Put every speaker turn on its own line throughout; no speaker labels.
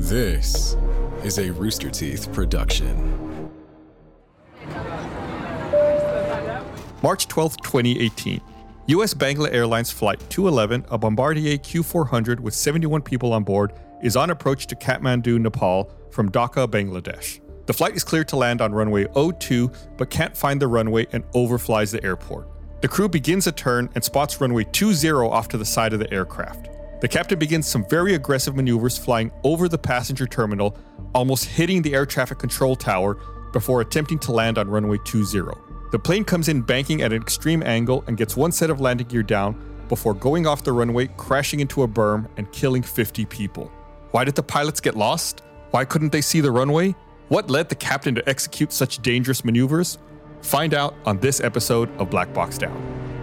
This is a Rooster Teeth production.
March 12, 2018. US Bangla Airlines Flight 211, a Bombardier Q400 with 71 people on board, is on approach to Kathmandu, Nepal from Dhaka, Bangladesh. The flight is cleared to land on runway 02 but can't find the runway and overflies the airport. The crew begins a turn and spots runway 20 off to the side of the aircraft. The captain begins some very aggressive maneuvers flying over the passenger terminal, almost hitting the air traffic control tower before attempting to land on runway 20. The plane comes in banking at an extreme angle and gets one set of landing gear down before going off the runway, crashing into a berm, and killing 50 people. Why did the pilots get lost? Why couldn't they see the runway? What led the captain to execute such dangerous maneuvers? Find out on this episode of Black Box Down.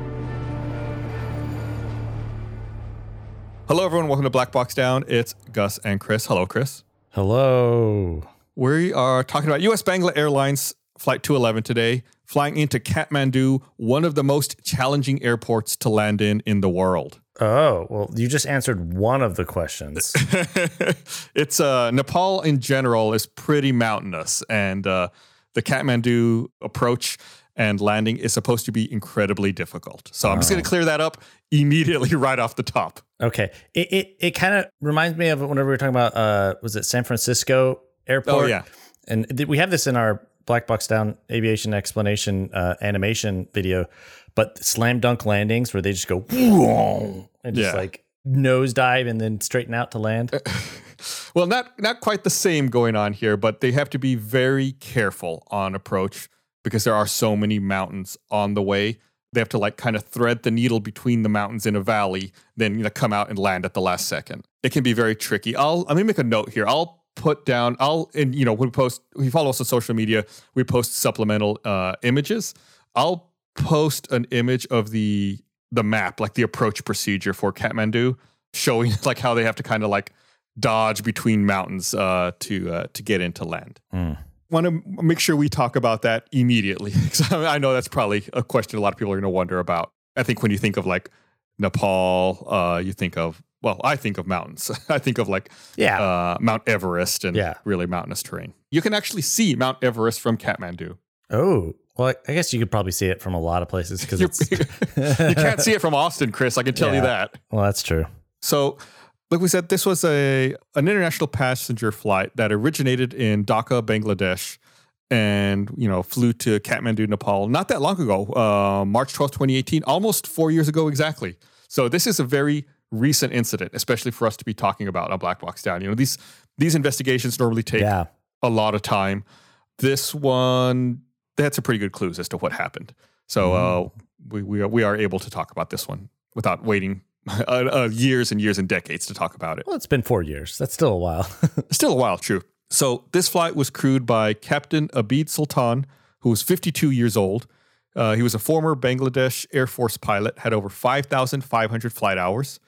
Hello, everyone. Welcome to Black Box Down. It's Gus and Chris. Hello, Chris.
Hello.
We are talking about US Bangla Airlines Flight 211 today, flying into Kathmandu, one of the most challenging airports to land in in the world.
Oh, well, you just answered one of the questions.
it's uh, Nepal in general is pretty mountainous, and uh, the Kathmandu approach and landing is supposed to be incredibly difficult. So I'm just going to clear that up immediately right off the top.
Okay. It it, it kind of reminds me of whenever we were talking about uh was it San Francisco airport?
Oh, yeah.
And th- we have this in our Black Box Down aviation explanation uh, animation video, but slam dunk landings where they just go and just
Yeah.
like nosedive and then straighten out to land.
Well, not not quite the same going on here, but they have to be very careful on approach because there are so many mountains on the way. They have to like kind of thread the needle between the mountains in a valley, then you know come out and land at the last second. It can be very tricky. I'll let me make a note here. I'll put down. I'll and you know we post, we follow us on social media. We post supplemental uh, images. I'll post an image of the the map, like the approach procedure for Kathmandu, showing like how they have to kind of like dodge between mountains uh, to uh, to get into land. Want to make sure we talk about that immediately because I know that's probably a question a lot of people are going to wonder about. I think when you think of like Nepal, uh, you think of well, I think of mountains. I think of like
Yeah.
uh, Mount Everest and
Yeah.
really mountainous terrain. You can actually see Mount Everest from Kathmandu.
Oh, well, I guess you could probably see it from a lot of places because
You
it's.
you can't see it from Austin, Chris. I can tell you that.
Well, that's true.
So, like we said, this was a an international passenger flight that originated in Dhaka, Bangladesh, and you know flew to Kathmandu, Nepal, not that long ago, uh, March twelfth, twenty eighteen, almost four years ago exactly. So this is a very recent incident, especially for us to be talking about on Black Box Down. You know these these investigations normally take
Yeah.
a lot of time. This one they had some pretty good clues as to what happened. So uh, we we are, we are able to talk about this one without waiting uh, uh, years and years and decades to talk about it.
Well, it's been four years. That's still a while.
Still a while, true. So this flight was crewed by Captain Abid Sultan, who was 52 years old. Uh, he was a former Bangladesh Air Force pilot, had over 5,500 flight hours.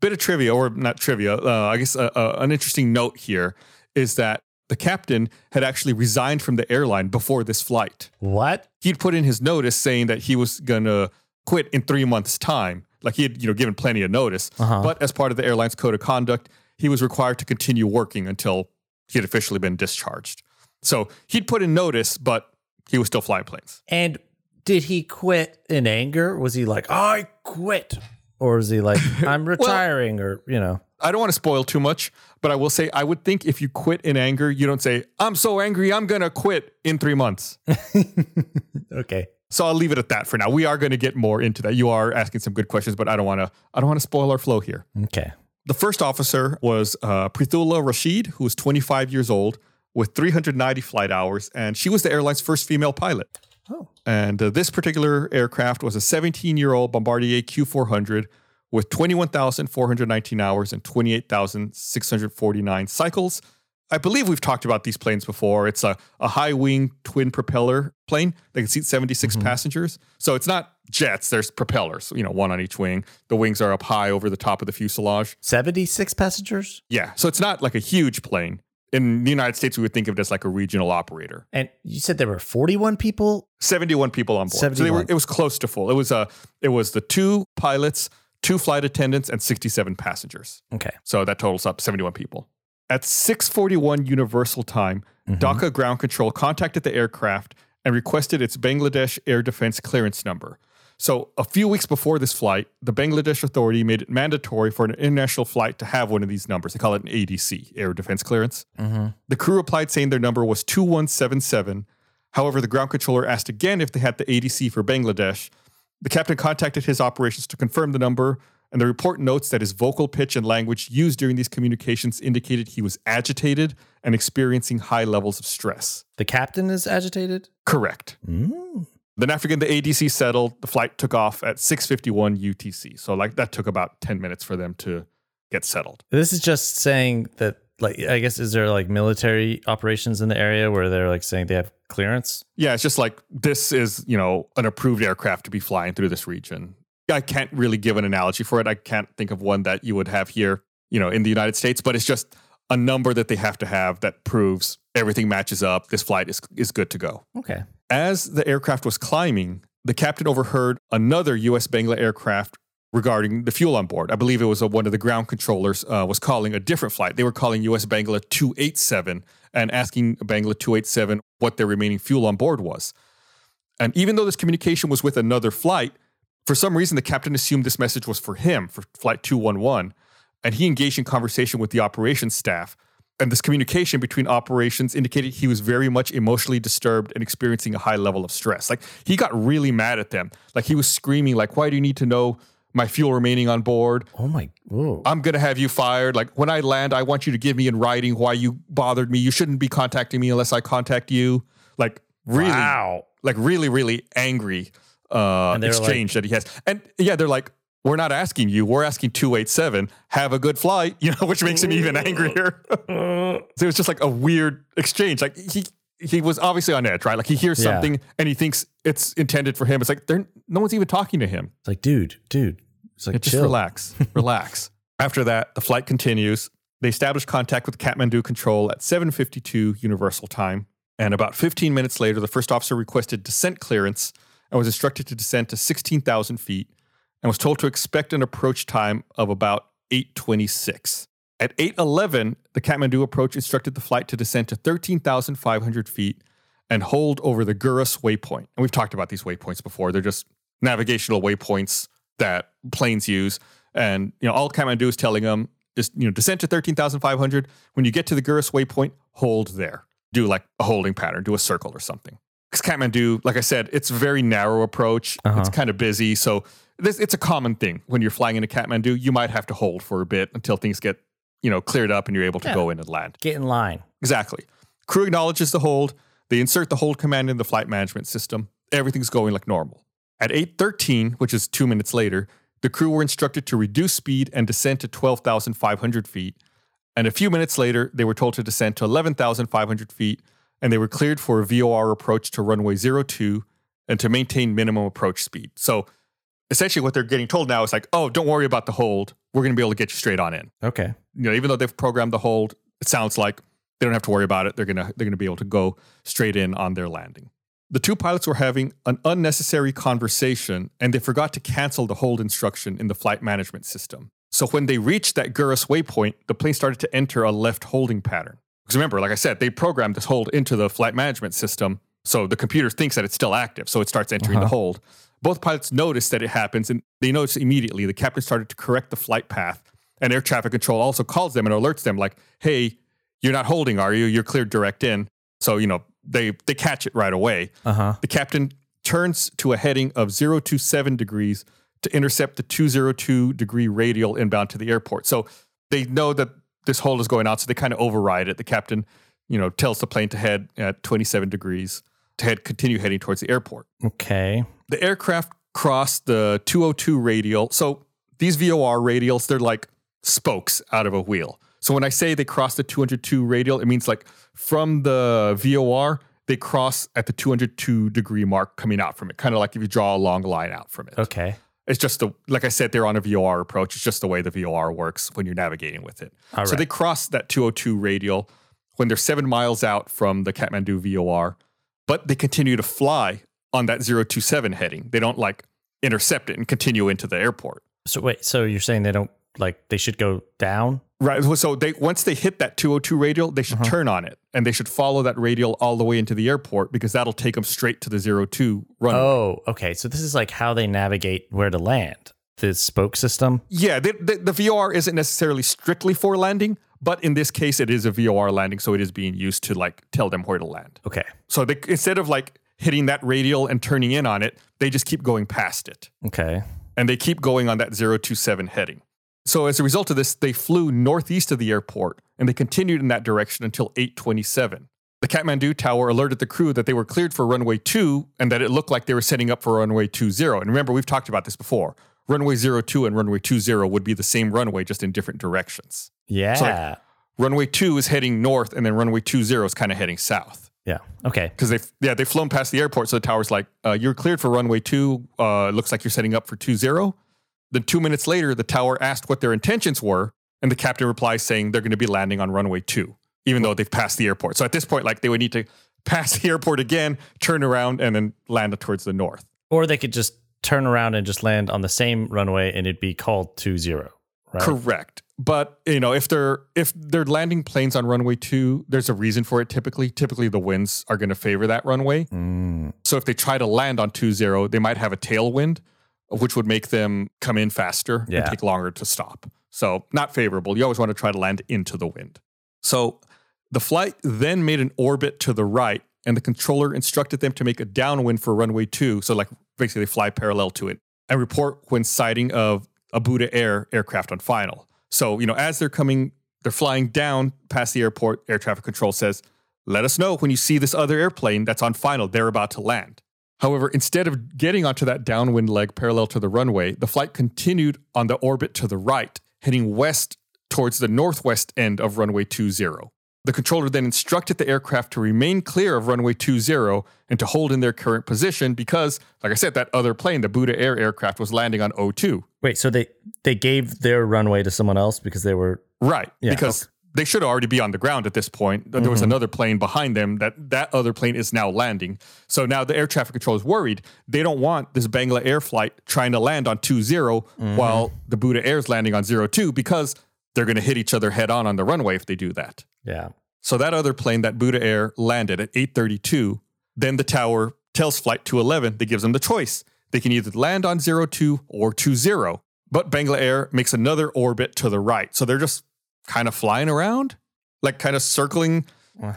Bit of trivia, or not trivia, uh, I guess uh, uh, an interesting note here is that the captain had actually resigned from the airline before this flight.
what?
He'd put in his notice saying that he was going to quit in three months' time. Like he had, you know, given plenty of notice.
Uh-huh.
But as part of the airline's code of conduct, he was required to continue working until he had officially been discharged. So he'd put in notice, but he was still flying planes.
And did he quit in anger? Was he like, I quit? Or is he like, I'm retiring? or, you know,
I don't want to spoil too much, but I will say I would think if you quit in anger, you don't say, I'm so angry, I'm going to quit in three months.
okay.
So I'll leave it at that for now. We are going to get more into that. You are asking some good questions, but I don't want to. I don't want to spoil our flow here.
Okay.
The first officer was uh, Prithula Rashid, who was 25 years old with 390 flight hours, and she was the airline's first female pilot.
Oh.
And uh, this particular aircraft was a 17 year old Bombardier Q400 with 21,419 hours and 28,649 cycles. I believe we've talked about these planes before. It's a, a high wing twin propeller plane that can seat 76 passengers. So it's not jets, there's propellers, you know, one on each wing. The wings are up high over the top of the fuselage.
76 passengers?
Yeah. So it's not like a huge plane. In the United States, we would think of it as like a regional operator.
And you said there were 41 people?
71 people on board. So they were, it was close to full. It was uh, it was the two pilots, two flight attendants, and 67 passengers.
Okay.
So that totals up 71 people. At 6:41 Universal Time, mm-hmm. Dhaka Ground Control contacted the aircraft and requested its Bangladesh Air Defense clearance number. So, a few weeks before this flight, the Bangladesh Authority made it mandatory for an international flight to have one of these numbers. They call it an ADC, Air Defense Clearance. Mm-hmm. The crew replied saying their number was 2177. However, the ground controller asked again if they had the ADC for Bangladesh. The captain contacted his operations to confirm the number, and the report notes that his vocal pitch and language used during these communications indicated he was agitated and experiencing high levels of stress.
The captain is agitated.
Correct. Mm. Then after getting the ADC settled, the flight took off at 6:51 UTC. So like that took about 10 minutes for them to get settled.
This is just saying that, like, I guess, is there like military operations in the area where they're like saying they have clearance?
Yeah, it's just like this is, you know, an approved aircraft to be flying through this region. I can't really give an analogy for it. I can't think of one that you would have here, you know, in the United States, but it's just a number that they have to have that proves everything matches up. This flight is is good to go.
Okay.
As the aircraft was climbing, the captain overheard another U.S. Bangla aircraft regarding the fuel on board. I believe it was a, one of the ground controllers uh, was calling a different flight. They were calling U.S. Bangla 287 and asking Bangla 287 what their remaining fuel on board was. And even though this communication was with another flight, for some reason the captain assumed this message was for him, for flight 211, and he engaged in conversation with the operations staff. And this communication between operations indicated he was very much emotionally disturbed and experiencing a high level of stress. Like he got really mad at them. Like he was screaming, like, why do you need to know my fuel remaining on board?
Oh my. Whoa.
I'm gonna have you fired. Like when I land, I want you to give me in writing why you bothered me. You shouldn't be contacting me unless I contact you. Like really,
Wow.
like really, really angry uh,
And they were
exchange that he has. And yeah, they're like, we're not asking you. We're asking 287. Have a good flight, you know, which makes him even angrier. so it was just like a weird exchange. Like he he was obviously on edge, right? Like he hears
Yeah.
something and he thinks it's intended for him. It's like they're no one's even talking to him.
It's like, dude, dude. It's like,
Just
chill.
relax, relax. After that, the flight continues. They establish contact with Kathmandu Control at 7:52 Universal Time, and about 15 minutes later, the first officer requested descent clearance and was instructed to descend to 16,000 feet, and was told to expect an approach time of about 8:26. At 8:11, the Kathmandu approach instructed the flight to descend to 13,500 feet and hold over the GURAS waypoint. And we've talked about these waypoints before. They're just navigational waypoints that planes use. And you know, all Kathmandu is telling them is you know descend to 13,500. When you get to the GURAS waypoint, hold there. Do like a holding pattern, do a circle or something. Because Kathmandu, like I said, it's a very narrow approach. It's uh-huh. kind of busy, so this it's a common thing when you're flying into Kathmandu. You might have to hold for a bit until things get you know cleared up and you're able to
Yeah.
go in and land.
Get in line.
Exactly. Crew acknowledges the hold. They insert the hold command in the flight management system. Everything's going like normal. At 8:13, which is 2 minutes later, the crew were instructed to reduce speed and descend to 12,500 feet. And a few minutes later, they were told to descend to 11,500 feet and they were cleared for a VOR approach to runway 02 and to maintain minimum approach speed. So essentially what they're getting told now is like, "Oh, don't worry about the hold. We're going to be able to get you straight on in."
Okay.
you know, even though they've programmed the hold, it sounds like they don't have to worry about it. They're gonna they're gonna be able to go straight in on their landing. The two pilots were having an unnecessary conversation and they forgot to cancel the hold instruction in the flight management system. So when they reached that GURAS waypoint, the plane started to enter a left holding pattern. Because remember, like I said, they programmed this hold into the flight management system. So the computer thinks that it's still active. So it starts entering the hold. Both pilots notice that it happens and they notice immediately. The captain started to correct the flight path. And air traffic control also calls them and alerts them, like, hey, you're not holding, are you? You're cleared direct in. So, you know, they they catch it right away.
Uh huh.
The captain turns to a heading of 027 degrees to intercept the 202 degree radial inbound to the airport. So they know that this hold is going on, so they kind of override it. The captain, you know, tells the plane to head at 27 degrees to head continue heading towards the airport.
Okay.
The aircraft crossed the 202 radial. So these VOR radials, they're like spokes out of a wheel. So when I say they crossed the 202 radial, it means like from the VOR, they cross at the 202 degree mark coming out from it. Kind of like if you draw a long line out from it.
Okay.
It's just the like I said, they're on a VOR approach. It's just the way the VOR works when you're navigating with it.
All
so
right.
they cross that 202 radial when they're seven miles out from the Kathmandu VOR, but they continue to fly on that 027 heading. They don't like intercept it and continue into the airport.
So wait. So you're saying they don't like they should go down.
Right. So they once they hit that 202 radial, they should uh-huh. turn on it and they should follow that radial all the way into the airport because that'll take them straight to the 02 runway.
Oh, okay. So this is like how they navigate where to land. The spoke system.
Yeah, the, the, the VOR isn't necessarily strictly for landing, but in this case, it is a VOR landing, so it is being used to like tell them where to land.
Okay.
So they, instead of like hitting that radial and turning in on it, they just keep going past it.
Okay.
and they keep going on that 027 heading. So as a result of this, they flew northeast of the airport and they continued in that direction until 827. The Kathmandu tower alerted the crew that they were cleared for runway 2 and that it looked like they were setting up for runway 20. And remember, we've talked about this before. Runway 02 and runway 20 would be the same runway, just in different directions.
Yeah.
Runway 2 is heading north and then runway 20 is kind of heading south.
yeah. Okay.
Because they've yeah they've flown past the airport, so the tower's like, uh, "You're cleared for runway two. Uh, it looks like you're setting up for two zero. Then two minutes later, the tower asked what their intentions were, and the captain replies saying they're going to be landing on runway two, even though they've passed the airport. So at this point, like they would need to pass the airport again, turn around, and then land towards the north.
Or they could just turn around and just land on the same runway and it'd be called 20, right?
Correct. But you know, if they're if they're landing planes on runway two, there's a reason for it. Typically, typically the winds are going to favor that runway.
Mm.
So if they try to land on two zero, they might have a tailwind, which would make them come in faster
Yeah.
and take longer to stop. So not favorable. You always want to try to land into the wind. So the flight then made an orbit to the right, and the controller instructed them to make a downwind for runway two. So like basically fly parallel to it and report when sighting of a Buddha Air aircraft on final. So, you know, as they're coming, they're flying down past the airport, air traffic control says, let us know when you see this other airplane that's on final, they're about to land. However, instead of getting onto that downwind leg parallel to the runway, the flight continued on the orbit to the right, heading west towards the northwest end of runway 20. The controller then instructed the aircraft to remain clear of runway 20 and to hold in their current position because, like I said, that other plane, the Buddha Air aircraft, was landing on 02.
Wait, so they they gave their runway to someone else because they were
Right.
Yeah,
because they should already be on the ground at this point. There was mm-hmm. another plane behind them that that other plane is now landing. So now the air traffic control is worried. They don't want this Bangla Air flight trying to land on 20 mm-hmm. while the Buddha Air is landing on 0 2 because they're going to hit each other head on on the runway if they do that.
yeah.
So that other plane, that Buddha Air, landed at 832. Then the tower tells Flight 211 that gives them the choice. They can either land on 02 or 20. But Bangla Air makes another orbit to the right. So they're just kind of flying around, like kind of circling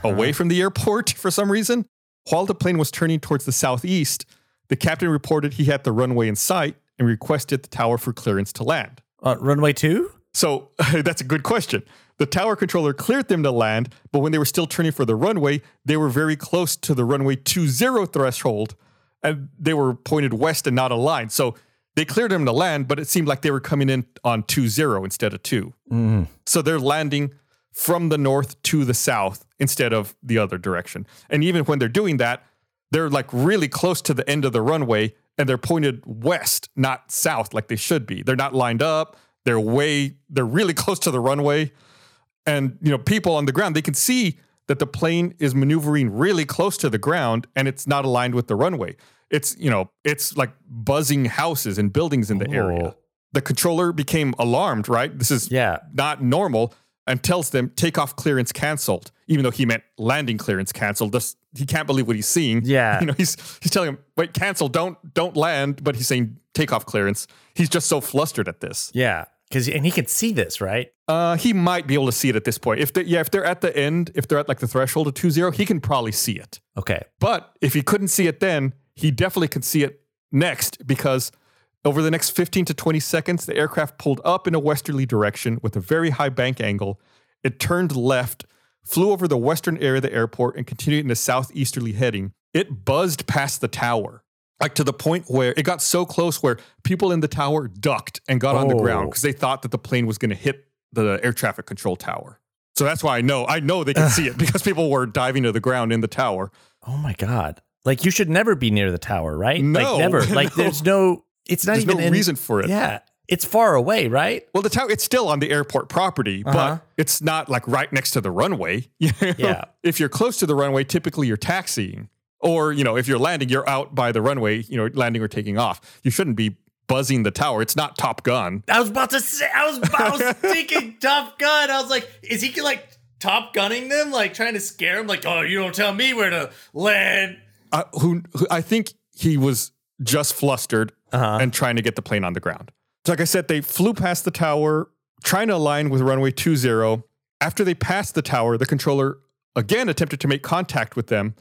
away from the airport for some reason. While the plane was turning towards the southeast, the captain reported he had the runway in sight and requested the tower for clearance to land.
Uh, runway 2?
So that's a good question. The tower controller cleared them to land, but when they were still turning for the runway, they were very close to the runway 20 threshold and they were pointed west and not aligned. So they cleared him to land, but it seemed like they were coming in on 20 instead of 2. Mm-hmm. So they're landing from the north to the south instead of the other direction. And even when they're doing that, they're like really close to the end of the runway and they're pointed west, not south like they should be. They're not lined up. They're way, they're really close to the runway. And, you know, people on the ground, they can see that the plane is maneuvering really close to the ground and it's not aligned with the runway. It's, you know, it's like buzzing houses and buildings in the area.
Oh.
The controller became alarmed, right? This is
Yeah.
not normal and tells them takeoff clearance canceled, even though he meant landing clearance canceled. This, he can't believe what he's seeing.
Yeah.
You know, he's he's telling him, wait, cancel, don't don't land, but he's saying takeoff clearance. He's just so flustered at this.
Yeah. Cuz and he can see this, right?
Uh, he might be able to see it at this point. If they, yeah, if they're at the end, if they're at like the threshold of 2-0, he can probably see it.
Okay.
But if he couldn't see it then, he definitely could see it next because over the next 15 to 20 seconds, the aircraft pulled up in a westerly direction with a very high bank angle. It turned left, flew over the western area of the airport, and continued in a southeasterly heading. It buzzed past the tower, like to the point where it got so close where people in the tower ducked and got on the ground
Oh.
because they thought that the plane was going to hit the air traffic control tower. So that's why I know I know they can see it because people were diving to the ground in the tower.
Oh my god. Like you should never be near the tower, right?
No.
Like never. Like
No.
there's no it's not
There's
even
no
in-
reason for it.
Yeah. It's far away, right?
Well, the tower it's still on the airport property,
Uh-huh.
but it's not like right next to the runway. You know?
Yeah.
If you're close to the runway, typically you're taxiing. Or, you know, if you're landing, you're out by the runway, you know, landing or taking off. You shouldn't be buzzing the tower. It's not Top Gun.
I was about to say, I was, I was thinking Top Gun. I was like, is he like Top Gunning them, like trying to scare them? Like, oh, you don't tell me where to land.
Uh, who, who I think he was just flustered
Uh-huh.
and trying to get the plane on the ground. So like I said, they flew past the tower, trying to align with runway 20. After they passed the tower, the controller again attempted to make contact with them,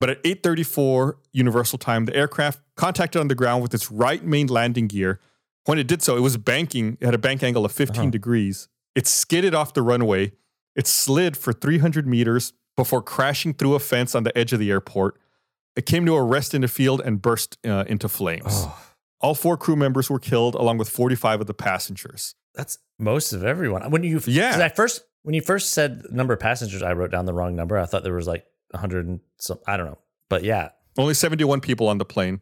but at 8:34 Universal Time, the aircraft contacted on the ground with its right main landing gear. When it did so, it was banking. It had a bank angle of 15 degrees. It skidded off the runway. It slid for 300 meters before crashing through a fence on the edge of the airport. It came to a rest in the field and burst uh, into flames. All four crew members were killed, along with 45 of the passengers.
That's most of everyone. When you
Yeah.
I first when you first said number of passengers, I wrote down the wrong number. I thought there was like hundred and some. I don't know, but yeah,
Only 71 people on the plane.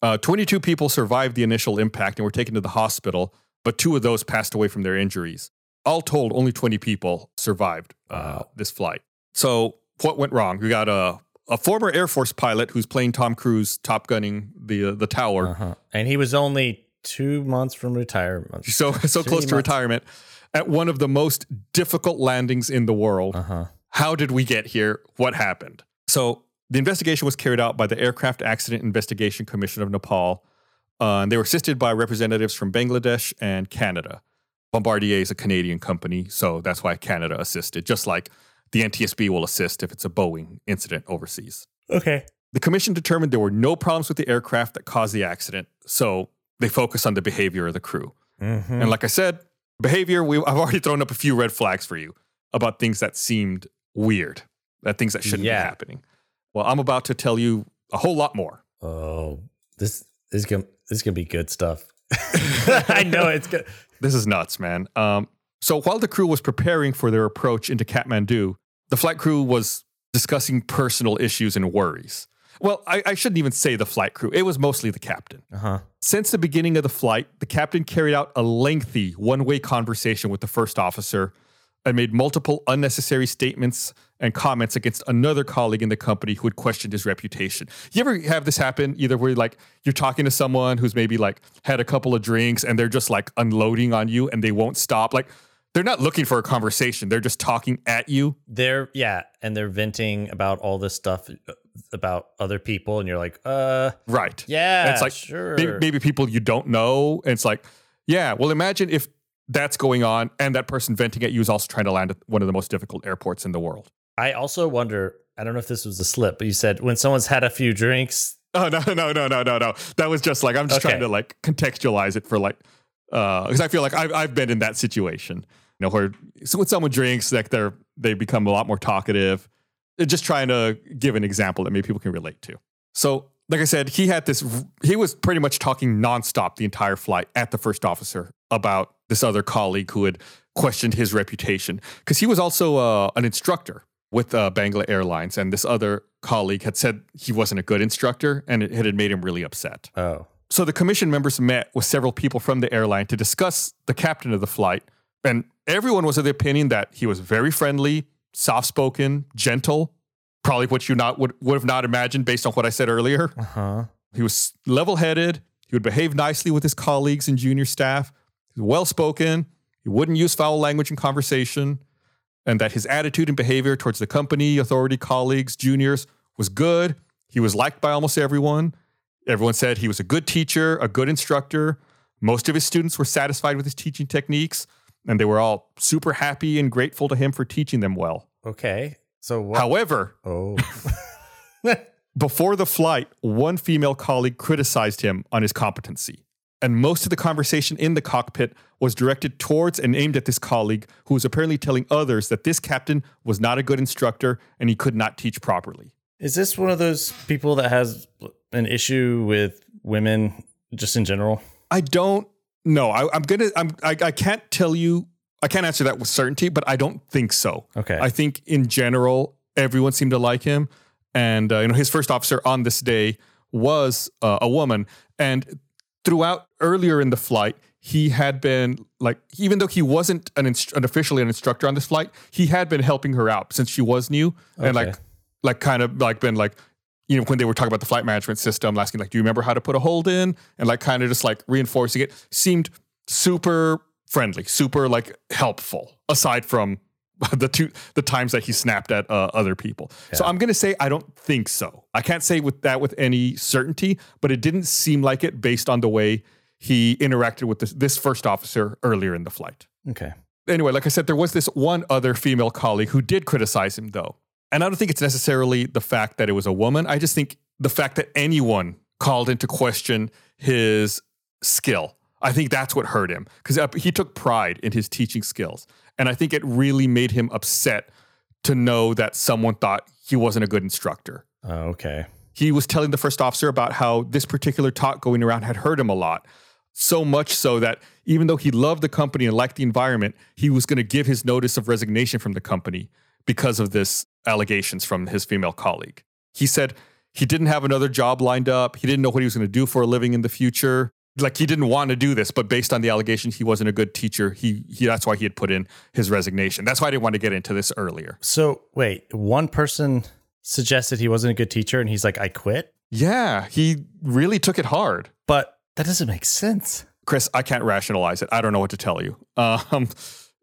Uh, 22 people survived the initial impact and were taken to the hospital, but two of those passed away from their injuries. All told, only 20 people survived uh, this flight. So, what went wrong? We got a, a former Air Force pilot who's playing Tom Cruise, top gunning the uh, the tower.
uh-huh. and he was only two months from retirement.
So so close to retirement at one of the most difficult landings in the world.
Uh huh.
How did we get here? What happened? So the investigation was carried out by the Aircraft Accident Investigation Commission of Nepal, uh, and they were assisted by representatives from Bangladesh and Canada. Bombardier is a Canadian company, so that's why Canada assisted, just like the NTSB will assist if it's a Boeing incident overseas.
Okay.
The commission determined there were no problems with the aircraft that caused the accident, so they focused on the behavior of the crew.
Mm-hmm.
And like I said, behavior, we, I've already thrown up a few red flags for you about things that seemed weird, that things that shouldn't
Yeah.
be happening. Well, I'm about to tell you a whole lot more.
Oh, this, this is gonna this is gonna be good stuff. I know it's good.
This is nuts, man. Um, so while the crew was preparing for their approach into Kathmandu, the flight crew was discussing personal issues and worries. Well, I, I shouldn't even say the flight crew. It was mostly the captain.
Uh huh.
Since the beginning of the flight, the captain carried out a lengthy one way conversation with the first officer and made multiple unnecessary statements and comments against another colleague in the company who had questioned his reputation. You ever have this happen either where like you're talking to someone who's maybe like had a couple of drinks and they're just like unloading on you and they won't stop? Like they're not looking for a conversation, they're just talking at you.
They're yeah, and they're venting about all this stuff uh, about other people, and you're like, uh,
Right.
yeah,
And it's like
sure.
maybe, maybe people you don't know. And it's like, yeah, well, imagine if that's going on and that person venting at you is also trying to land at one of the most difficult airports in the world.
I also wonder. I don't know if this was a slip, but you said when someone's had a few drinks.
Oh no, no, no, no, no, no. That was just like I'm just
Okay.
trying to like contextualize it for like uh because I feel like I've I've been in that situation. You know, where so when someone drinks, like they're they become a lot more talkative. Just trying to give an example that maybe people can relate to. So, like I said, he had this. He was pretty much talking nonstop the entire flight at the first officer about this other colleague who had questioned his reputation because he was also uh, an instructor with uh, Bangla Airlines, and this other colleague had said he wasn't a good instructor, and it had made him really upset.
Oh,
So the commission members met with several people from the airline to discuss the captain of the flight, and everyone was of the opinion that he was very friendly, soft-spoken, gentle, probably what you not would, would have not imagined based on what I said earlier.
uh huh.
He was level-headed. He would behave nicely with his colleagues and junior staff. He was well-spoken. He wouldn't use foul language in conversation, and that his attitude and behavior towards the company, authority, colleagues, juniors was good. He was liked by almost everyone. Everyone said he was a good teacher, a good instructor. Most of his students were satisfied with his teaching techniques, and they were all super happy and grateful to him for teaching them well.
Okay. So what?
However,
oh.
before the flight, one female colleague criticized him on his competency. And most of the conversation in the cockpit was directed towards and aimed at this colleague who was apparently telling others that this captain was not a good instructor and he could not teach properly.
Is this one of those people that has an issue with women just in general?
I don't know. I, I'm gonna. I'm. I, I can't tell you. I can't answer that with certainty, but I don't think so.
Okay.
I think in general, everyone seemed to like him, and uh, you know, his first officer on this day was uh, a woman, and throughout earlier in the flight, he had been like, even though he wasn't an, inst- an officially an instructor on this flight, he had been helping her out since she was new, and like, like kind of like been like, you know, when they were talking about the flight management system, asking like, "Do you remember how to put a hold in?" and like kind of just like reinforcing it, seemed super friendly, super like helpful. Aside from the two the times that he snapped at uh, other people. So I'm going to say I don't think so. I can't say with that with any certainty, but it didn't seem like it based on the way he interacted with this, this first officer earlier in the flight.
Okay.
Anyway, like I said, there was this one other female colleague who did criticize him though. And I don't think it's necessarily the fact that it was a woman. I just think the fact that anyone called into question his skill. I think that's what hurt him because uh, he took pride in his teaching skills. And I think it really made him upset to know that someone thought he wasn't a good instructor.
Oh, okay.
He was telling the first officer about how this particular talk going around had hurt him a lot. So much so that even though he loved the company and liked the environment, he was going to give his notice of resignation from the company because of this allegations from his female colleague. He said he didn't have another job lined up. He didn't know what he was going to do for a living in the future like he didn't want to do this, but based on the allegations, he wasn't a good teacher. He, he that's why he had put in his resignation. That's why I didn't want to get into this earlier.
So wait, one person suggested he wasn't a good teacher, and he's like, "I quit."
Yeah, he really took it hard.
But that doesn't make sense,
Chris. I can't rationalize it. I don't know what to tell you. Um,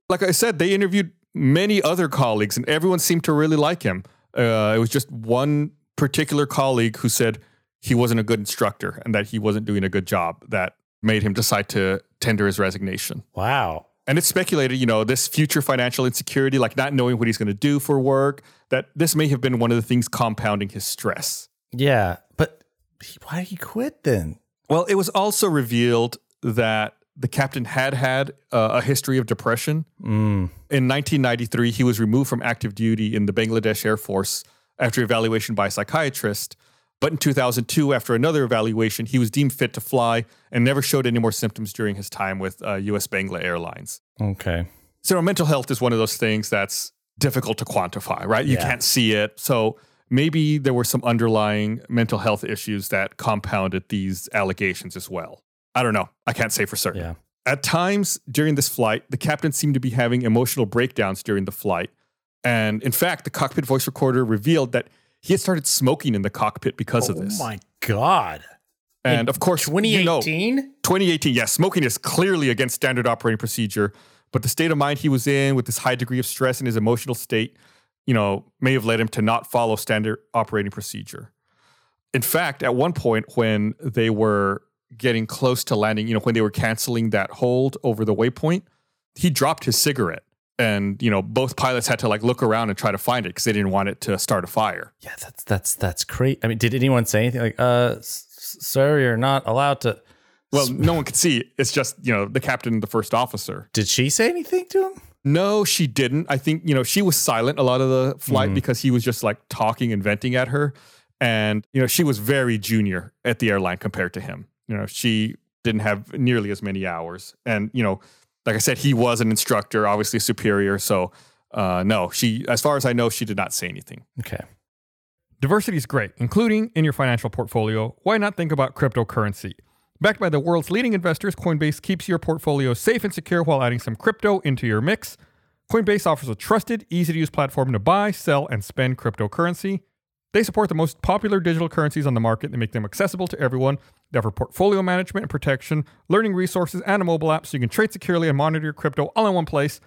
like I said, they interviewed many other colleagues, and everyone seemed to really like him. Uh, it was just one particular colleague who said he wasn't a good instructor and that he wasn't doing a good job that made him decide to tender his resignation.
Wow.
And it's speculated, you know, this future financial insecurity, like not knowing what he's going to do for work, that this may have been one of the things compounding his stress.
Yeah. But he, why did he quit then?
Well, it was also revealed that the captain had had uh, a history of depression.
Mm.
In 1993, he was removed from active duty in the Bangladesh Air Force after evaluation by a psychiatrist. But in 2002, after another evaluation, he was deemed fit to fly and never showed any more symptoms during his time with uh, US Bangla Airlines.
Okay.
So, mental health is one of those things that's difficult to quantify, right? You
Yeah.
can't see it. So, maybe there were some underlying mental health issues that compounded these allegations as well. I don't know. I can't say for certain.
Yeah.
At times during this flight, the captain seemed to be having emotional breakdowns during the flight. And in fact, the cockpit voice recorder revealed that he had started smoking in the cockpit because of this.
Oh my god.
and of course, you know,
2018?
2018, yes, smoking is clearly against standard operating procedure, but the state of mind he was in with this high degree of stress and his emotional state, you know, may have led him to not follow standard operating procedure. In fact, at one point when they were getting close to landing, you know, when they were canceling that hold over the waypoint, he dropped his cigarette. And, you know, both pilots had to like look around and try to find it because they didn't want it to start a fire.
Yeah, that's that's that's great. I mean, did anyone say anything like, "Uh, sir, you're not allowed to"?
Well, no one could see. It's just, you know, the captain and the first officer.
Did she say anything to him?
No, she didn't. I think, you know, she was silent a lot of the flight because he was just like talking and venting at her. And, you know, she was very junior at the airline compared to him. You know, she didn't have nearly as many hours. And, you know, like I said, he was an instructor, obviously superior. So, uh, no, she, as far as I know, she did not say anything.
Okay.
Diversity is great, including in your financial portfolio. Why not think about cryptocurrency? Backed by the world's leading investors, Coinbase keeps your portfolio safe and secure while adding some crypto into your mix. Coinbase offers a trusted, easy to use platform to buy, sell, and spend cryptocurrency. They support the most popular digital currencies on the market and make them accessible to everyone. They offer portfolio management and protection, learning resources, and a mobile app so you can trade securely and monitor your crypto all in one place.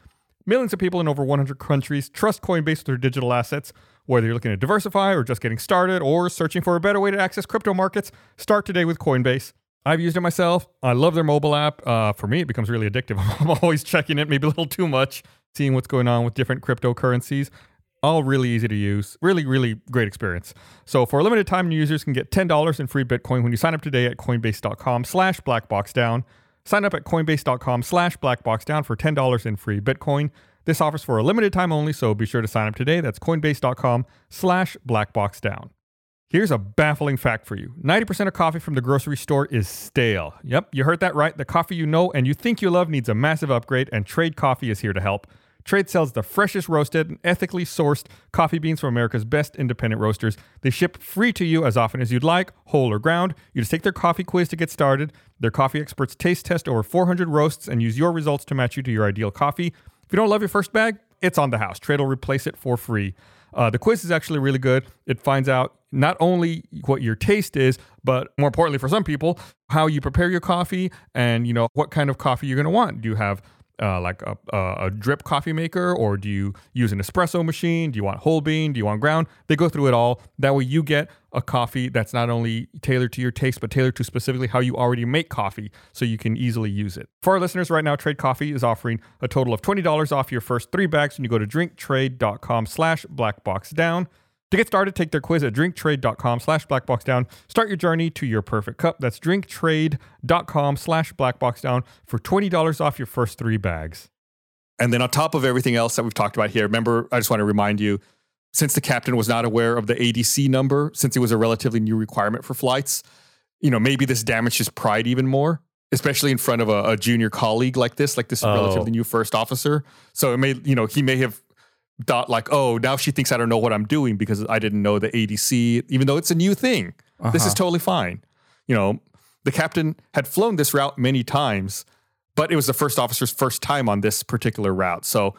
Millions of people in over 100 countries trust Coinbase with their digital assets. Whether you're looking to diversify or just getting started or searching for a better way to access crypto markets, start today with Coinbase. I've used it myself. I love their mobile app. Uh, for me, it becomes really addictive. I'm always checking it, maybe a little too much, seeing what's going on with different cryptocurrencies. All really easy to use. Really, really great experience. So for a limited time, new users can get $10 in free Bitcoin when you sign up today at coinbase.com slash blackboxdown. Sign up at coinbase.com slash blackboxdown for $10 in free Bitcoin. This offers for a limited time only, so be sure to sign up today. That's coinbase.com slash blackboxdown. Here's a baffling fact for you 90% of coffee from the grocery store is stale. Yep, you heard that right. The coffee you know and you think you love needs a massive upgrade, and Trade Coffee is here to help. Trade sells the freshest roasted and ethically sourced coffee beans from America's best independent roasters. They ship free to you as often as you'd like, whole or ground. You just take their coffee quiz to get started. Their coffee experts taste test over 400 roasts and use your results to match you to your ideal coffee. If you don't love your first bag, it's on the house. Trade will replace it for free. Uh, the quiz is actually really good. It finds out not only what your taste is, but more importantly for some people, how you prepare your coffee and you know what kind of coffee you're going to want. Do you have uh, like a, a, drip coffee maker, or do you use an espresso machine? Do you want whole bean? Do you want ground? They go through it all. That way, you get a coffee that's not only tailored to your taste, but tailored to specifically how you already make coffee, so you can easily use it. For our listeners right now, Trade Coffee is offering a total of twenty dollars off your first three bags when you go to drinktrade.com/slash blackboxdown. To get started, take their quiz at drinktrade.com slash blackboxdown. Start your journey to your perfect cup. That's drinktrade.com slash blackboxdown for $20 off your first three bags. And then on top of everything else that we've talked about here, remember, I just want to remind you, since the captain was not aware of the ADC number, since it was a relatively new requirement for flights, you know, maybe this damaged his pride even more, especially in front of a, a junior colleague like this, like this
Oh.
relatively new first officer. So it may, you know, he may have thought like, oh, now she thinks I don't know what I'm doing because I didn't know the ADC, even though it's a new thing. This is totally fine. You know, the captain had flown this route many times, but it was the first officer's first time on this particular route. So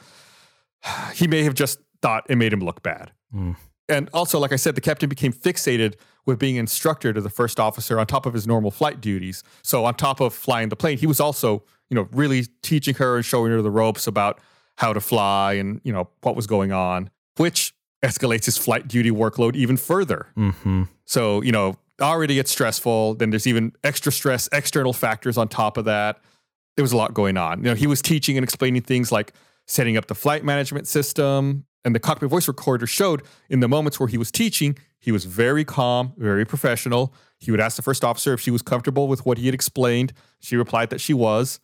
he may have just thought it made him look bad.
Hmm.
And also, like I said, the captain became fixated with being instructor to the first officer on top of his normal flight duties. So on top of flying the plane, he was also, you know, really teaching her and showing her the ropes about how to fly and, you know, what was going on, which escalates his flight duty workload even further.
Mm-hmm.
So, you know, already it's stressful. Then there's even extra stress, external factors on top of that. There was a lot going on. You know, he was teaching and explaining things like setting up the flight management system. And the cockpit voice recorder showed in the moments where he was teaching, he was very calm, very professional. He would ask the first officer if she was comfortable with what he had explained. She replied that she was.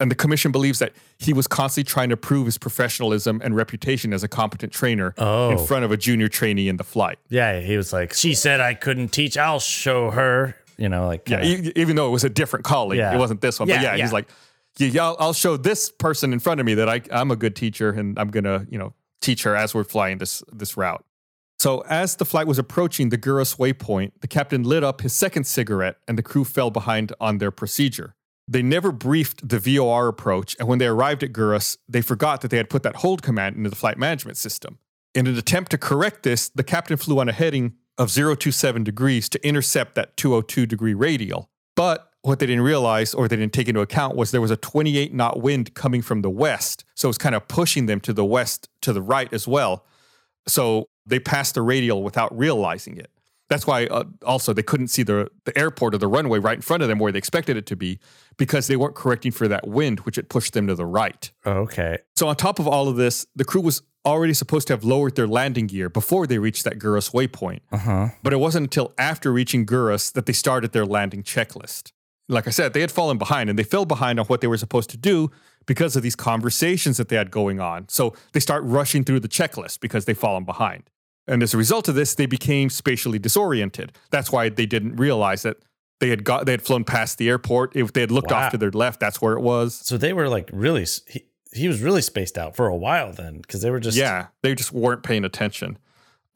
And the commission believes that he was constantly trying to prove his professionalism and reputation as a competent trainer
Oh.
in front of a junior trainee in the flight.
Yeah, he was like, she said I couldn't teach. I'll show her. You know, like
Yeah, e- even though it was a different colleague,
Yeah.
it wasn't this one. but
Yeah,
yeah,
yeah.
he's like, yeah, yeah, I'll, I'll show this person in front of me that I, I'm a good teacher, and I'm gonna, you know, teach her as we're flying this this route. So as the flight was approaching the GURAS waypoint, the captain lit up his second cigarette, and the crew fell behind on their procedure. They never briefed the VOR approach, and when they arrived at GURAS, they forgot that they had put that hold command into the flight management system. In an attempt to correct this, the captain flew on a heading of 027 degrees to intercept that 202 degree radial. But what they didn't realize or they didn't take into account was there was a 28 knot wind coming from the west. So it was kind of pushing them to the west, to the right as well. So they passed the radial without realizing it. That's why uh, also they couldn't see the, the airport or the runway right in front of them where they expected it to be because they weren't correcting for that wind, which it pushed them to the right.
Okay.
So on top of all of this, the crew was already supposed to have lowered their landing gear before they reached that GURAS waypoint.
Uh huh.
But it wasn't until after reaching GURAS that they started their landing checklist. Like I said, they had fallen behind and they fell behind on what they were supposed to do because of these conversations that they had going on. So they start rushing through the checklist because they've fallen behind. And as a result of this, they became spatially disoriented. That's why they didn't realize that they had got they had flown past the airport. If they had looked
Wow.
off to their left, that's where it was.
So they were like really. He, he was really spaced out for a while then, because they were just
yeah, they just weren't paying attention.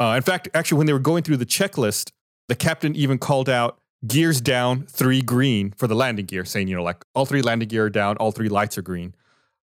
Uh, in fact, actually, when they were going through the checklist, the captain even called out gears down, three green for the landing gear, saying, you know, like all three landing gear are down, all three lights are green.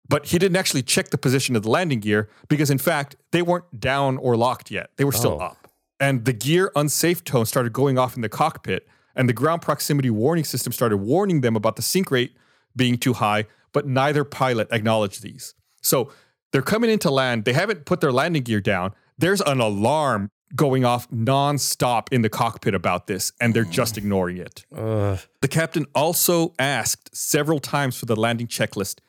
But he didn't actually check the position of the landing gear because, in fact, they weren't down or locked yet. They were still
Oh.
up. And the gear unsafe tone started going off in the cockpit, and the ground proximity warning system started warning them about the sink rate being too high, but neither pilot acknowledged these. So they're coming into land. They haven't put their landing gear down. There's an alarm going off nonstop in the cockpit about this, and they're just mm. ignoring it.
Ugh.
The captain also asked several times for the landing checklist,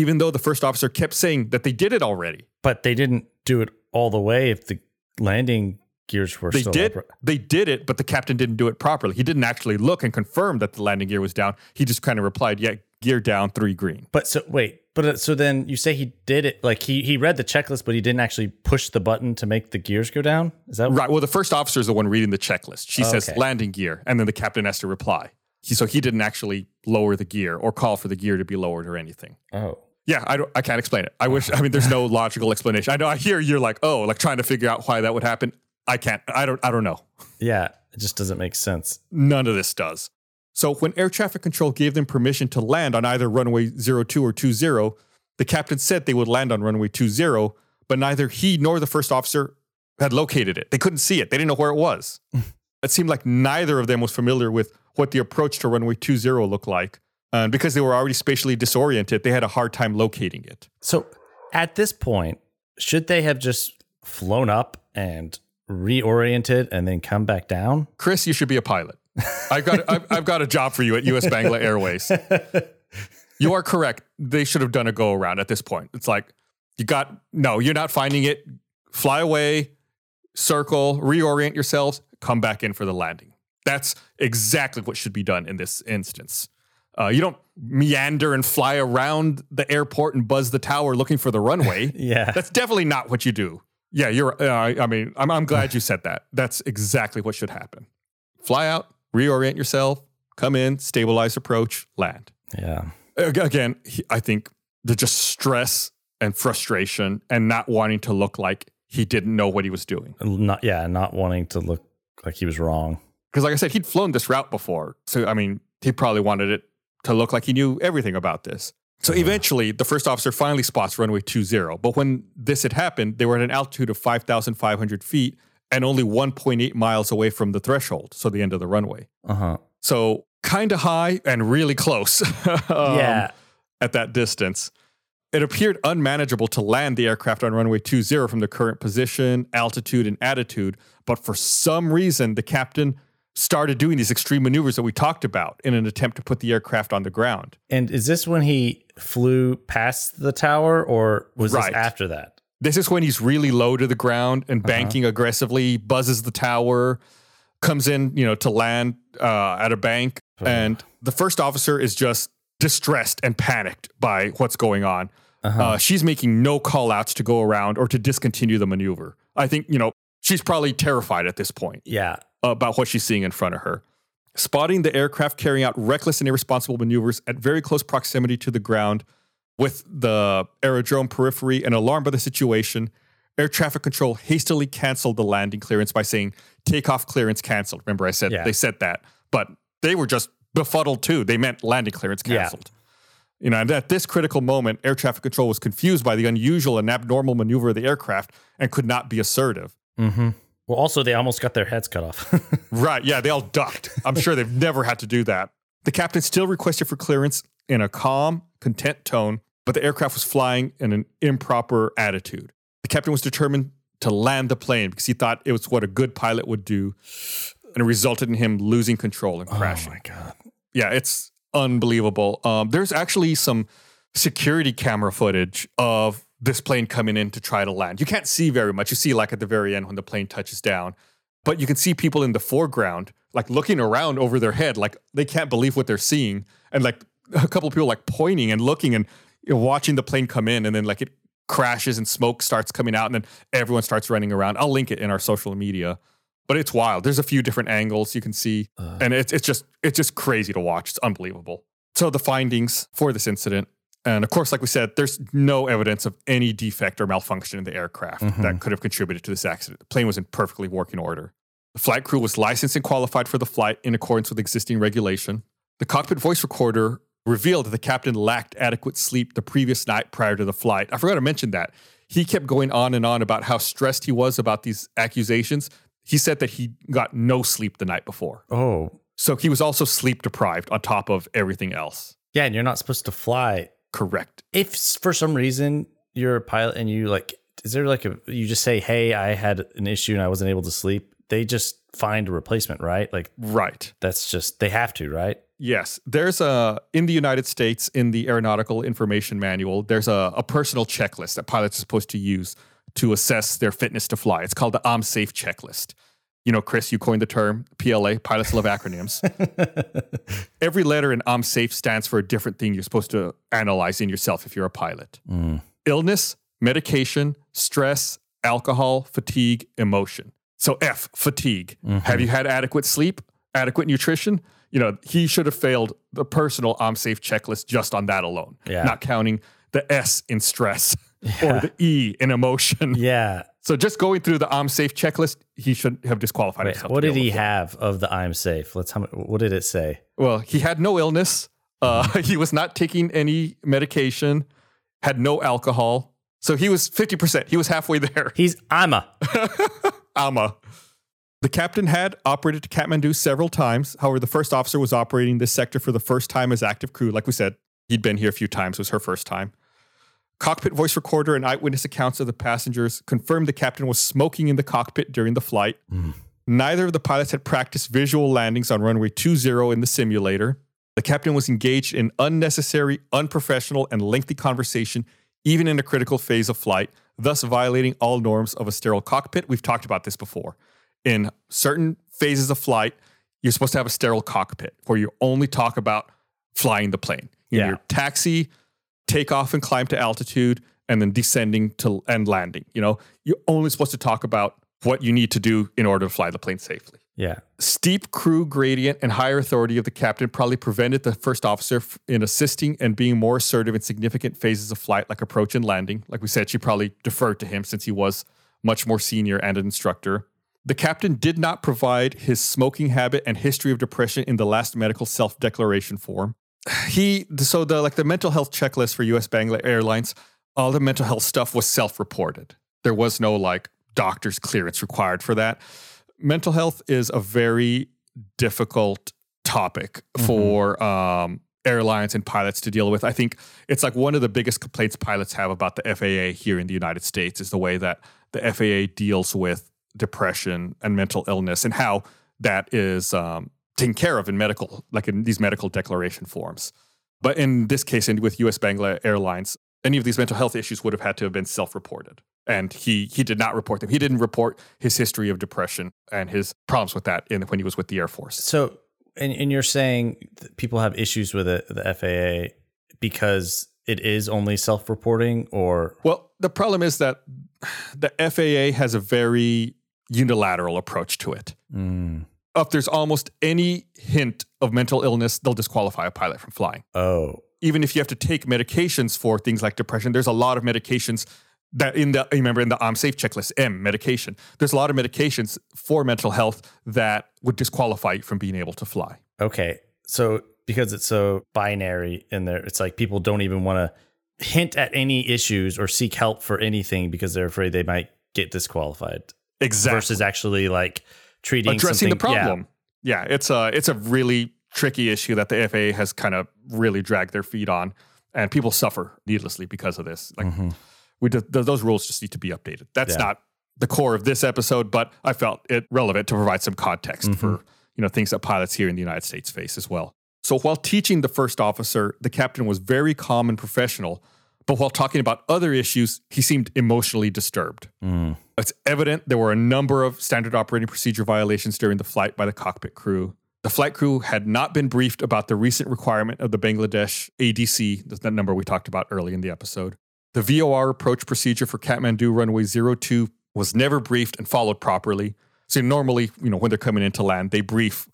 even though the first officer kept saying that they did it already.
but they didn't do it all the way. If the landing gears were
They
still
did.
up.
They did it, but the captain didn't do it properly. He didn't actually look and confirm that the landing gear was down. He just kind of replied, "Yeah, gear down, three green."
But so wait, but uh, so then you say he did it like he he read the checklist, but he didn't actually push the button to make the gears go down. Is that
Right. Well, the first officer is the one reading the checklist. She says
Okay.
landing gear, and then the captain has to reply. He, so he didn't actually lower the gear or call for the gear to be lowered or anything.
Oh,
Yeah, I, don't, I can't explain it. I wish. I mean, there's no logical explanation. I know. I hear you're like, oh, like trying to figure out why that would happen. I can't. I don't. I don't know.
yeah. It just doesn't make sense.
None of this does. So when air traffic control gave them permission to land on either runway 02 or 20, the captain said they would land on runway 20, but neither he nor the first officer had located it. They couldn't see it. They didn't know where it was. It seemed like neither of them was familiar with what the approach to runway 20 looked like. And because they were already spatially disoriented, they had a hard time locating it.
So at this point, should they have just flown up and reoriented and then come back down?
Chris, you should be a pilot. I've got, I've, I've got a job for you at US Bangla Airways. You are correct. They should have done a go around at this point. It's like, you got, no, you're not finding it. Fly away, circle, reorient yourselves, come back in for the landing. That's exactly what should be done in this instance. Uh, you don't meander and fly around the airport and buzz the tower looking for the runway.
Yeah.
That's definitely not what you do. Yeah, you're. Uh, I mean, I'm, I'm glad you said that. That's exactly what should happen. Fly out, reorient yourself, come in, stabilize approach, land.
Yeah.
Again, I think the just stress and frustration and not wanting to look like he didn't know what he was doing.
Not yeah, not wanting to look like he was wrong.
Because, like I said, he'd flown this route before. So, I mean, he probably wanted it to look like he knew everything about this. So, eventually, the first officer finally spots runway 20. But when this had happened, they were at an altitude of 5,500 feet and only 1.8 miles away from the threshold. So, the end of the runway.
Uh-huh.
So, kind of high and really close. um,
yeah.
At that distance. It appeared unmanageable to land the aircraft on runway 20 from the current position, altitude, and attitude. But for some reason, the captain started doing these extreme maneuvers that we talked about in an attempt to put the aircraft on the ground.
And is this when he flew past the tower or was
Right.
this after that?
This is when he's really low to the ground and banking aggressively, buzzes the tower, comes in, you know, to land uh, at a bank. And the first officer is just distressed and panicked by what's going on. uh she's making no call outs to go around or to discontinue the maneuver. I think, you know, she's probably terrified at this point
Yeah.
about what she's seeing in front of her. Spotting the aircraft carrying out reckless and irresponsible maneuvers at very close proximity to the ground with the aerodrome periphery and alarmed by the situation, air traffic control hastily canceled the landing clearance by saying takeoff clearance canceled. Remember, I said
Yeah.
they said that, but they were just befuddled too. They meant landing clearance
Yeah.
canceled. You know, and at this critical moment, air traffic control was confused by the unusual and abnormal maneuver of the aircraft and could not be assertive.
Mm-hmm. Well, also they almost got their heads cut off.
Right. Yeah, they all ducked. I'm sure they've never had to do that. The captain still requested for clearance in a calm, content tone, but the aircraft was flying in an improper attitude. The captain was determined to land the plane because he thought it was what a good pilot would do, and it resulted in him losing control and crashing.
Oh my god.
Yeah, it's unbelievable. Um, there's actually some security camera footage of this plane coming in to try to land. You can't see very much. You see like at the very end when the plane touches down, but you can see people in the foreground like looking around over their head, like they can't believe what they're seeing, and like a couple of people like pointing and looking and you know, watching the plane come in, and then like it crashes and smoke starts coming out, and then everyone starts running around. I'll link it in our social media. But it's wild. There's a few different angles you can see
Ugh.
and it's it's just it's just crazy to watch. It's unbelievable. So the findings for this incident, and of course, like we said, there's no evidence of any defect or malfunction in the aircraft
Mhm.
that could have contributed to this accident. The plane was in perfectly working order. The flight crew was licensed and qualified for the flight in accordance with existing regulation. The cockpit voice recorder revealed that the captain lacked adequate sleep the previous night prior to the flight. I forgot to mention that. He kept going on and on about how stressed he was about these accusations. He said that he got no sleep the night before.
Oh.
So he was also sleep deprived on top of everything else.
Yeah, and you're not supposed to fly.
Correct.
If for some reason you're a pilot and you like is there like a you just say, "Hey, I had an issue and I wasn't able to sleep." They just find a replacement, right? Like
Right.
that's just they have to, right?
Yes. There's a, in the United States, in the Aeronautical Information Manual, there's a, a personal checklist that pilots are supposed to use to assess their fitness to fly. It's called the I'm Safe Checklist. You know, Chris, you coined the term PLA, pilots love acronyms. Every letter in I'm Safe stands for a different thing you're supposed to analyze in yourself if you're a pilot.
Mm.
illness, medication, stress, alcohol, fatigue, emotion. So F, fatigue. Have you had adequate sleep, adequate nutrition? You know, he should have failed the personal I'm safe checklist just on that alone.
Yeah.
Not counting the S in stress or the E in emotion.
Yeah.
So just going through the I'm safe checklist, he should have disqualified
Wait,
himself.
what did he have of the I'm safe? Let's what did it say?
Well, he had no illness. Uh, he was not taking any medication, had no alcohol. So he was 50%. He was halfway there.
He's I'm a
AMA. The captain had operated to Kathmandu several times. However, the first officer was operating this sector for the first time as active crew. Like we said, he'd been here a few times, it was her first time. Cockpit voice recorder and eyewitness accounts of the passengers confirmed the captain was smoking in the cockpit during the flight. Hmm. Neither of the pilots had practiced visual landings on runway 20 in the simulator. The captain was engaged in unnecessary, unprofessional, and lengthy conversation, even in a critical phase of flight, thus violating all norms of a sterile cockpit. We've talked about this before. In certain phases of flight, you're supposed to have a sterile cockpit where you only talk about flying the plane. Know,
Yeah.
your taxi, takeoff and climb to altitude, and then descending to and landing. You know, you're only supposed to talk about what you need to do in order to fly the plane safely.
Yeah.
Steep crew gradient and higher authority of the captain probably prevented the first officer f- in assisting and being more assertive in significant phases of flight, like approach and landing. Like we said, she probably deferred to him since he was much more senior and an instructor. The captain did not provide his smoking habit and history of depression in the last medical self-declaration form. He so the like the mental health checklist for US Bangla Airlines, all the mental health stuff was self-reported. There was no like doctor's clearance required for that. Mental health is a very difficult topic for um, airlines and pilots to deal with. I think it's like one of the biggest complaints pilots have about the FAA here in the United States is the way that the FAA deals with depression and mental illness and how that is um, taken care of in medical, like in these medical declaration forms. But in this case, and with US Bangla Airlines, any of these mental health issues would have had to have been self-reported. And he he did not report them. He didn't report his history of depression and his problems with that in, when he was with the Air Force.
So, and, and you're saying that people have issues with it, the FAA because it is only self-reporting, or
Well, the problem is that the FAA has a very unilateral approach to it.
Mm.
If there's almost any hint of mental illness, they'll disqualify a pilot from flying.
oh,
Even if you have to take medications for things like depression, there's a lot of medications that in the remember in the I'm safe checklist M medication. There's a lot of medications for mental health that would disqualify you from being able to fly.
okay. So because it's so binary in there, it's like people don't even want to hint at any issues or seek help for anything because they're afraid they might get disqualified.
Exactly.
Versus actually like treating
addressing the
something- yeah.
problem. Yeah. it's a it's a really tricky issue that the FAA has kind of really dragged their feet on, and people suffer needlessly because of this. Like
Mhm.
we th- th- those rules just need to be updated. That's
Yeah.
not the core of this episode, but I felt it relevant to provide some context
Mm-hmm.
for you know things that pilots here in the United States face as well. So while teaching the first officer, the captain was very calm and professional, but while talking about other issues, he seemed emotionally disturbed.
Mm.
It's evident there were a number of standard operating procedure violations during the flight by the cockpit crew. The flight crew had not been briefed about the recent requirement of the Bangladesh ADC, that's that number we talked about early in the episode. The VOR approach procedure for Kathmandu runway 02 was never briefed and followed properly. So normally, you know, when they're coming into land, they brief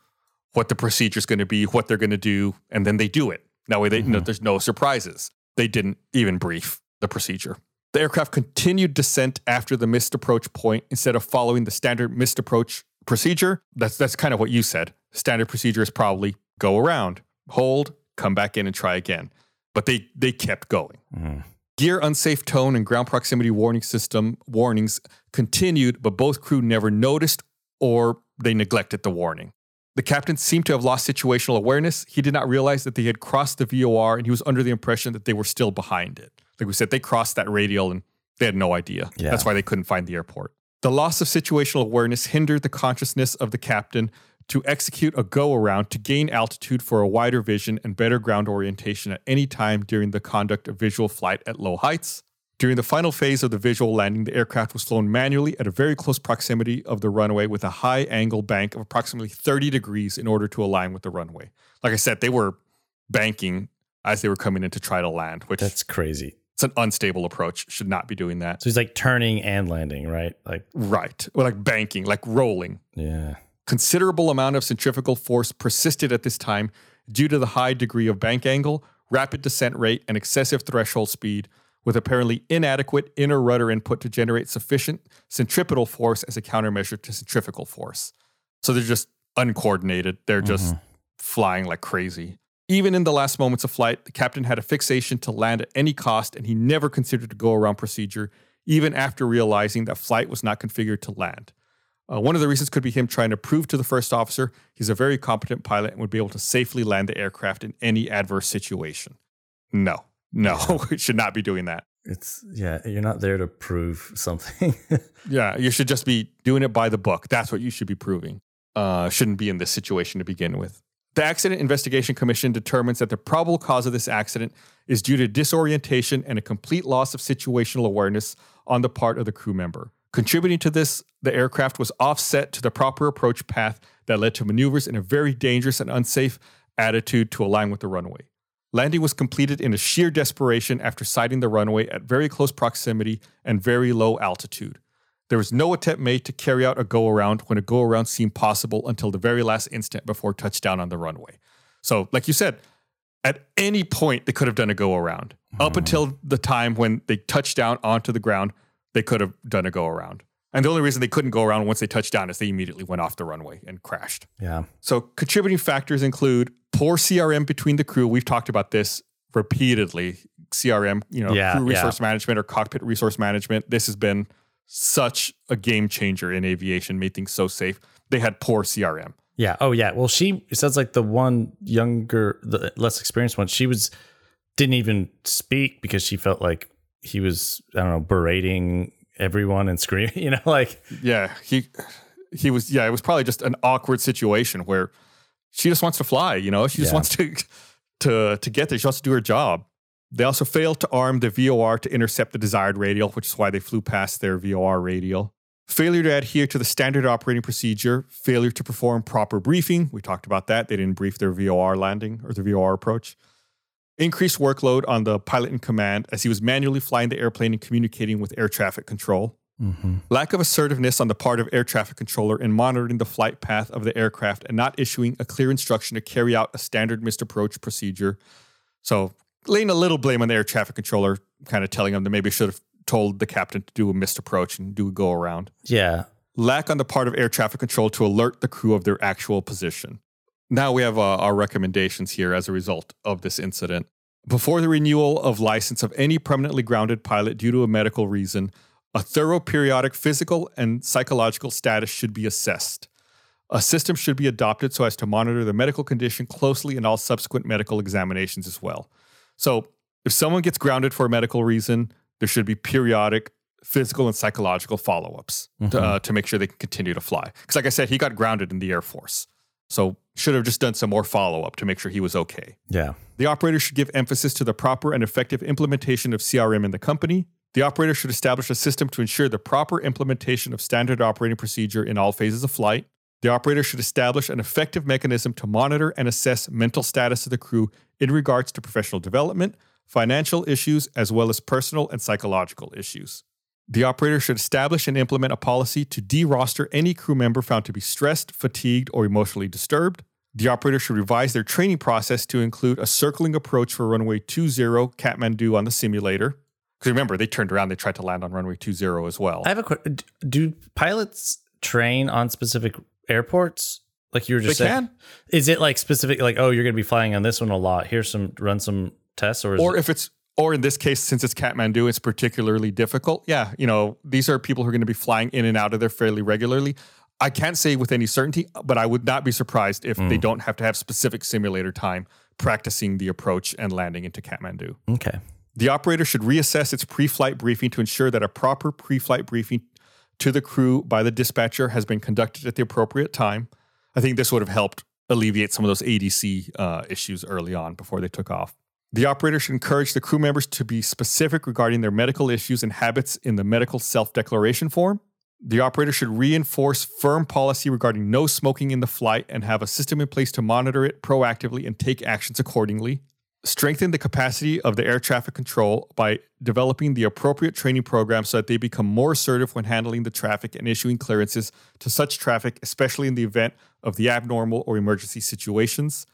what the procedure is going to be, what they're going to do, and then they do it. That way, they, you know, mm-hmm. there's no surprises. They didn't even brief the procedure. The aircraft continued descent after the missed approach point instead of following the standard missed approach procedure. That's that's kind of what you said. Standard procedure is probably go around, hold, come back in and try again. But they they kept going.
Mm.
Gear unsafe tone and ground proximity warning system warnings continued, but both crew never noticed or they neglected the warning. The captain seemed to have lost situational awareness. He did not realize that they had crossed the VOR and he was under the impression that they were still behind it. Like we said, they crossed that radial and they had no idea.
Yeah.
That's why they couldn't find the airport. The loss of situational awareness hindered the consciousness of the captain to execute a go around to gain altitude for a wider vision and better ground orientation at any time during the conduct of visual flight at low heights. During the final phase of the visual landing, the aircraft was flown manually at a very close proximity of the runway with a high angle bank of approximately 30 degrees in order to align with the runway. Like I said, they were banking as they were coming in to try to land, which
That's crazy.
It's an unstable approach. Should not be doing that.
So he's like turning and landing, right? Like,
Right. Or like banking, like rolling.
yeah.
Considerable amount of centrifugal force persisted at this time due to the high degree of bank angle, rapid descent rate, and excessive threshold speed, with apparently inadequate inner rudder input to generate sufficient centripetal force as a countermeasure to centrifugal force. So they're just uncoordinated. They're just mm-hmm. flying like crazy. Even in the last moments of flight, the captain had a fixation to land at any cost, and he never considered a go around procedure, even after realizing that flight was not configured to land. Uh, one of the reasons could be him trying to prove to the first officer he's a very competent pilot and would be able to safely land the aircraft in any adverse situation. No, no, we should not be doing that.
It's yeah, you're not there to prove something.
Yeah, you should just be doing it by the book. That's what you should be proving. Uh, shouldn't be in this situation to begin with. The Accident Investigation Commission determines that the probable cause of this accident is due to disorientation and a complete loss of situational awareness on the part of the crew member. Contributing to this, the aircraft was offset to the proper approach path that led to maneuvers in a very dangerous and unsafe attitude to align with the runway. Landing was completed in a sheer desperation after sighting the runway at very close proximity and very low altitude. There was no attempt made to carry out a go around when a go around seemed possible until the very last instant before touchdown on the runway. So, like you said, at any point they could have done a go around. Up mm-hmm. until the time when they touched down onto the ground, they could have done a go around. And the only reason they couldn't go around once they touched down is they immediately went off the runway and crashed.
yeah.
So contributing factors include poor CRM between the crew. We've talked about this repeatedly. CRM, you know,
Yeah,
crew
yeah.
resource management or cockpit resource management. This has been such a game changer in aviation, made things so safe. They had poor CRM.
Yeah. Oh, yeah. Well, she it sounds like the one younger, the less experienced one. She was didn't even speak because she felt like he was I don't know berating everyone and screaming. You know, like
Yeah, he he was. Yeah, it was probably just an awkward situation where she just wants to fly. You know, she just
Yeah.
wants to to to get there. She wants to do her job. They also failed to arm the VOR to intercept the desired radial, which is why they flew past their VOR radial. Failure to adhere to the standard operating procedure, failure to perform proper briefing. We talked about that. They didn't brief their VOR landing or the VOR approach. Increased workload on the pilot in command as he was manually flying the airplane and communicating with air traffic control. Mm-hmm. Lack of assertiveness on the part of air traffic controller in monitoring the flight path of the aircraft and not issuing a clear instruction to carry out a standard missed approach procedure. So, laying a little blame on the air traffic controller, kind of telling them that maybe should have told the captain to do a missed approach and do a go around.
yeah,
Lack on the part of air traffic control to alert the crew of their actual position. Now we have uh, our recommendations here as a result of this incident. Before the renewal of license of any permanently grounded pilot due to a medical reason, a thorough periodic physical and psychological status should be assessed. A system should be adopted so as to monitor the medical condition closely in all subsequent medical examinations as well. So, if someone gets grounded for a medical reason, there should be periodic physical and psychological follow ups to, uh, to make sure they can continue to fly. Because, like I said, he got grounded in the Air Force. So, should have just done some more follow up to make sure he was okay.
yeah,
The operator should give emphasis to the proper and effective implementation of CRM in the company. The operator should establish a system to ensure the proper implementation of standard operating procedure in all phases of flight. The operator should establish an effective mechanism to monitor and assess mental status of the crew in regards to professional development, financial issues, as well as personal and psychological issues. The operator should establish and implement a policy to deroster any crew member found to be stressed, fatigued, or emotionally disturbed. The operator should revise their training process to include a circling approach for runway 20 Kathmandu on the simulator. Because remember, they turned around, they tried to land on runway 20 as well.
I have a question. Do pilots train on specific airports? Like you were just
They
saying,
can.
is it like specific? Like, oh, you're going to be flying on this one a lot. Here's some run some tests, or is
or
it,
if it's or in this case since it's kathmandu it's particularly difficult yeah you know these are people who are going to be flying in and out of there fairly regularly i can't say with any certainty but i would not be surprised if they mm. don't have to have specific simulator time practicing the approach and landing into kathmandu
okay?
the operator should reassess its pre-flight briefing to ensure that a proper pre-flight briefing to the crew by the dispatcher has been conducted at the appropriate time i think this would have helped alleviate some of those adc uh, issues early on before they took off the operator should encourage the crew members to be specific regarding their medical issues and habits in the medical self declaration form. The operator should reinforce firm policy regarding no smoking in the flight and have a system in place to monitor it proactively and take actions accordingly. Strengthen the capacity of the air traffic control by developing the appropriate training program so that they become more assertive when handling the traffic and issuing clearances to such traffic, especially in the event of the abnormal or emergency situations.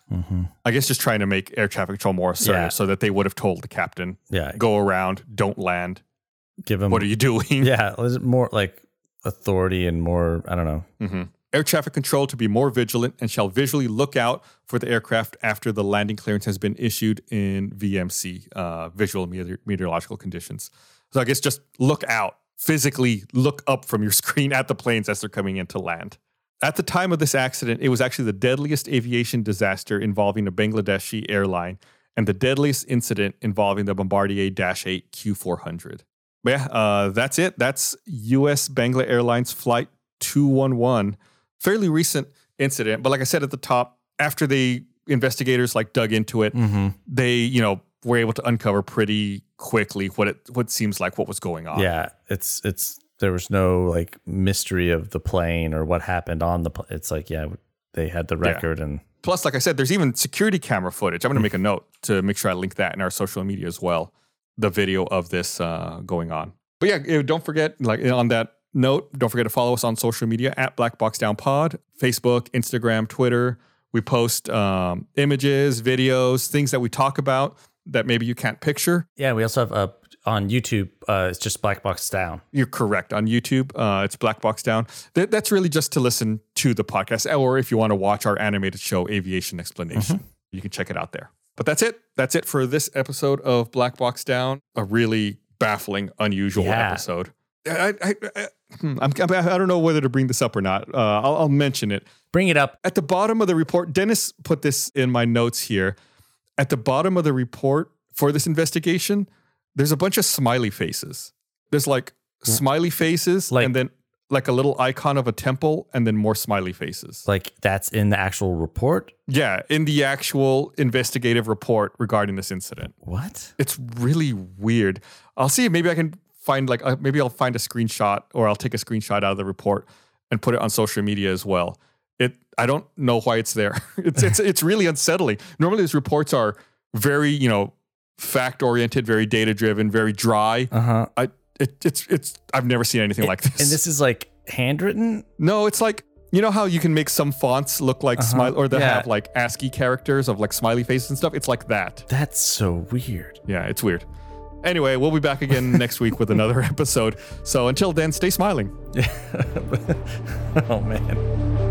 I guess just trying to make air traffic control more assertive
Yeah.
so that they would have told the captain,
Yeah,
go around, don't land.
give them.
What are you doing?
Yeah, more like authority and more? I don't know.
hmm Air traffic control to be more vigilant and shall visually look out for the aircraft after the landing clearance has been issued in VMC, uh, visual meteor- meteorological conditions. So I guess just look out physically look up from your screen at the planes as they're coming in to land. At the time of this accident, it was actually the deadliest aviation disaster involving a Bangladeshi airline and the deadliest incident involving the Bombardier Dash 8 Q400. But yeah, uh, that's it. That's US Bangla Airlines Flight 211. Fairly recent incident, but like I said at the top, after the investigators like dug into it,
Mm-hmm.
they, you know, were able to uncover pretty quickly what it what seems like what was going on.
Yeah, it's it's there was no like mystery of the plane or what happened on the. Pl- it's like yeah, they had the record and
Plus, like I said, there's even security camera footage. I'm going to make a note to make sure I link that in our social media as well. The video of this uh, going on. But yeah, don't forget, like on that note, don't forget to follow us on social media at Black Box Down Pod, Facebook, Instagram, Twitter. We post um, images, videos, things that we talk about that maybe you can't picture.
yeah, we also have uh, on YouTube. Uh, it's just Black Box Down.
You're correct. On YouTube, uh, it's Black Box Down. Th- that's really just to listen to the podcast, or if you want to watch our animated show, Aviation Explanation, you can check it out there. But that's it. That's it for this episode of Black Box Down. A really baffling, unusual
Yeah.
episode. I, I, I, hmm, I'm, I don't know whether to bring this up or not. Uh, I'll, I'll mention it.
Bring it up.
At the bottom of the report, Dennis put this in my notes here. At the bottom of the report for this investigation, there's a bunch of smiley faces. There's like smiley faces
Like-
and then like a little icon of a temple and then more smiley faces.
Like that's in the actual report.
yeah, in the actual investigative report regarding this incident.
What?
It's really weird. I'll see if maybe I can find like uh, maybe I'll find a screenshot or I'll take a screenshot out of the report and put it on social media as well. It I don't know why it's there. It's it's it's really unsettling. Normally these reports are very, you know, fact oriented, very data driven, very dry.
Uh huh.
I it, it's it's I've never seen anything like this.
And this is like handwritten.
no, it's like you know how you can make some fonts look like smile or they
Yeah.
have like ASCII characters of like smiley faces and stuff. It's like that.
That's so weird.
Yeah, it's weird. Anyway, we'll be back again next week with another episode. So until then, stay smiling.
oh man.